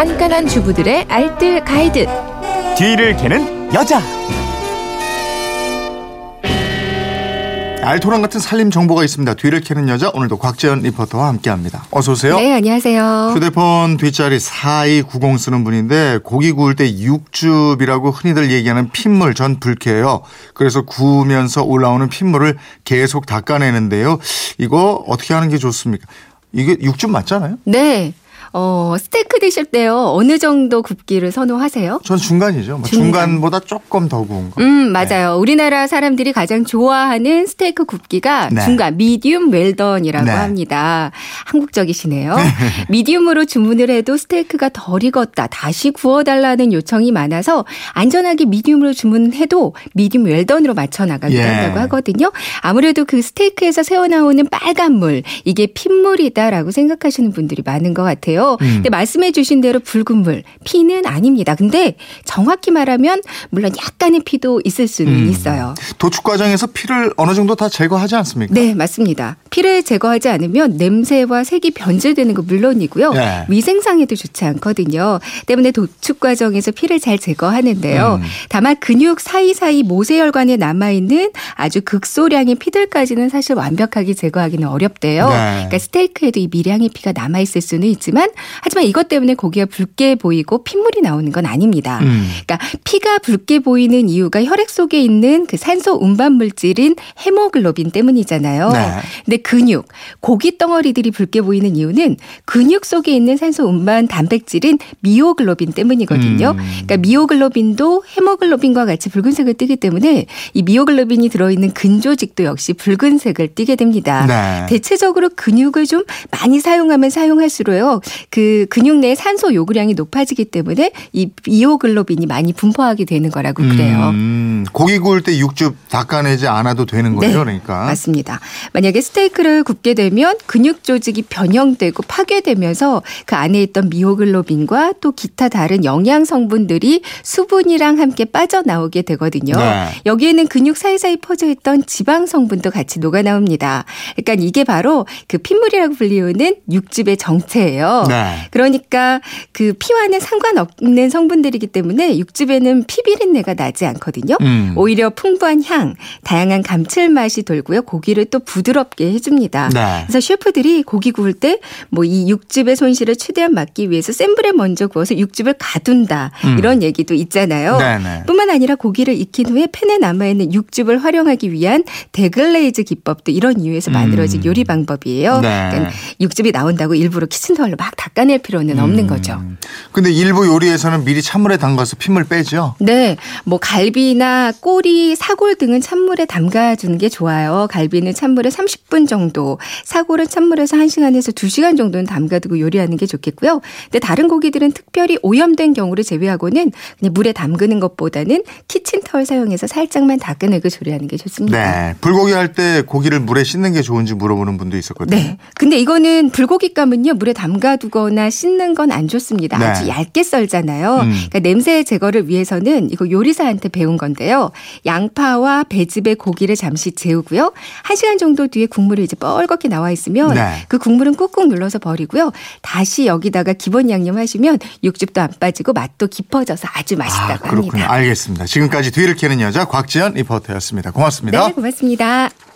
깐깐한 주부들의 알뜰 가이드. 뒤를 캐는 여자. 알토란 같은 살림 정보가 있습니다. 뒤를 캐는 여자 오늘도 곽재현 리포터와 함께합니다. 어서 오세요. 네, 안녕하세요. 휴대폰 뒷자리 4290 쓰는 분인데 고기 구울 때 육즙이라고 흔히들 얘기하는 핏물 전 불쾌해요. 그래서 구우면서 올라오는 핏물을 계속 닦아내는데요. 이거 어떻게 하는 게 좋습니까? 이게 육즙 맞잖아요? 네. 어, 스테이크 드실 때요. 어느 정도 굽기를 선호하세요? 전 중간이죠. 뭐 중간. 중간보다 조금 더 구운 거. 음, 맞아요. 우리나라 사람들이 가장 좋아하는 스테이크 굽기가 네. 중간 미디움 웰던이라고 네. 합니다. 한국적이시네요. 미디움으로 주문을 해도 스테이크가 덜 익었다. 다시 구워달라는 요청이 많아서 안전하게 미디움으로 주문해도 미디움 웰던으로 맞춰 나가기도 예. 한다고 하거든요. 아무래도 그 스테이크에서 새어나오는 빨간 물 이게 핏물이다라고 생각하시는 분들이 많은 것 같아요. 음. 근데 말씀해 주신 대로 붉은 물 피는 아닙니다. 근데 정확히 말하면 물론 약간의 피도 있을 수는 음. 있어요. 도축 과정에서 피를 어느 정도 다 제거하지 않습니까? 네, 맞습니다. 피를 제거하지 않으면 냄새와 색이 변질되는 거 물론이고요. 네. 위생상에도 좋지 않거든요. 때문에 도축 과정에서 피를 잘 제거하는데요. 음. 다만 근육 사이사이 모세혈관에 남아있는 아주 극소량의 피들까지는 사실 완벽하게 제거하기는 어렵대요. 네. 그러니까 스테이크에도 이 미량의 피가 남아있을 수는 있지만 하지만 이것 때문에 고기가 붉게 보이고 핏물이 나오는 건 아닙니다. 음. 그러니까 피가 붉게 보이는 이유가 혈액 속에 있는 그 산소 운반 물질인 헤모글로빈 때문이잖아요. 네. 근데 근육, 고기 덩어리들이 붉게 보이는 이유는 근육 속에 있는 산소 운반 단백질인 미오글로빈 때문이거든요. 음. 그러니까 미오글로빈도 헤모글로빈과 같이 붉은색을 띠기 때문에 이 미오글로빈이 들어있는 근조직도 역시 붉은색을 띠게 됩니다. 네. 대체적으로 근육을 좀 많이 사용하면 사용할수록요. 그 근육 내 산소 요구량이 높아지기 때문에 이 미오글로빈이 많이 분포하게 되는 거라고 그래요. 음, 고기 구울 때 육즙 닦아내지 않아도 되는 거예요, 그러니까. 네, 맞습니다. 만약에 스테이크를 굽게 되면 근육 조직이 변형되고 파괴되면서 그 안에 있던 미오글로빈과 또 기타 다른 영양 성분들이 수분이랑 함께 빠져나오게 되거든요. 네. 여기에는 근육 사이사이 퍼져 있던 지방 성분도 같이 녹아 나옵니다. 그러니까 이게 바로 그 핏물이라고 불리우는 육즙의 정체예요. 네. 그러니까 그 피와는 상관없는 성분들이기 때문에 육즙에는 피 비린내가 나지 않거든요. 음. 오히려 풍부한 향, 다양한 감칠맛이 돌고요. 고기를 또 부드럽게 해줍니다. 네. 그래서 셰프들이 고기 구울 때 뭐 이 육즙의 손실을 최대한 막기 위해서 센 불에 먼저 구워서 육즙을 가둔다 음. 이런 얘기도 있잖아요. 네네. 뿐만 아니라 고기를 익힌 후에 팬에 남아있는 육즙을 활용하기 위한 deglaze 기법도 이런 이유에서 만들어진 음. 요리 방법이에요. 네. 그러니까 육즙이 나온다고 일부러 키친타월로 막 닦아낼 필요는 없는 거죠. 음. 근데 일부 요리에서는 미리 찬물에 담가서 핏물 빼죠. 네, 뭐 갈비나 꼬리, 사골 등은 찬물에 담가 주는 게 좋아요. 갈비는 찬물에 30분 정도, 사골은 찬물에서 1시간에서 2시간 정도는 담가 두고 요리하는 게 좋겠고요. 근데 다른 고기들은 특별히 오염된 경우를 제외하고는 그냥 물에 담그는 것보다는 키친타월 사용해서 살짝만 닦아내고 조리하는 게 좋습니다. 네. 불고기 할 때 고기를 물에 씻는 게 좋은지 물어보는 분도 있었거든요. 네. 근데 이거는 불고기감은요, 물에 담가 두거나 씻는 건 안 좋습니다. 네. 아주 얇게 썰잖아요. 음. 그러니까 냄새 제거를 위해서는 이거 요리사한테 배운 건데요. 양파와 배즙에 고기를 잠시 재우고요. 한 시간 정도 뒤에 국물이 이제 뻘겋게 나와 있으면 네. 그 국물은 꾹꾹 눌러서 버리고요. 다시 여기다가 기본 양념 하시면 육즙도 안 빠지고 맛도 깊어져서 아주 아, 맛있다고 그렇군요. 합니다. 알겠습니다. 지금까지 뒤를 캐는 여자 곽지연 리포터였습니다. 고맙습니다. 네, 고맙습니다.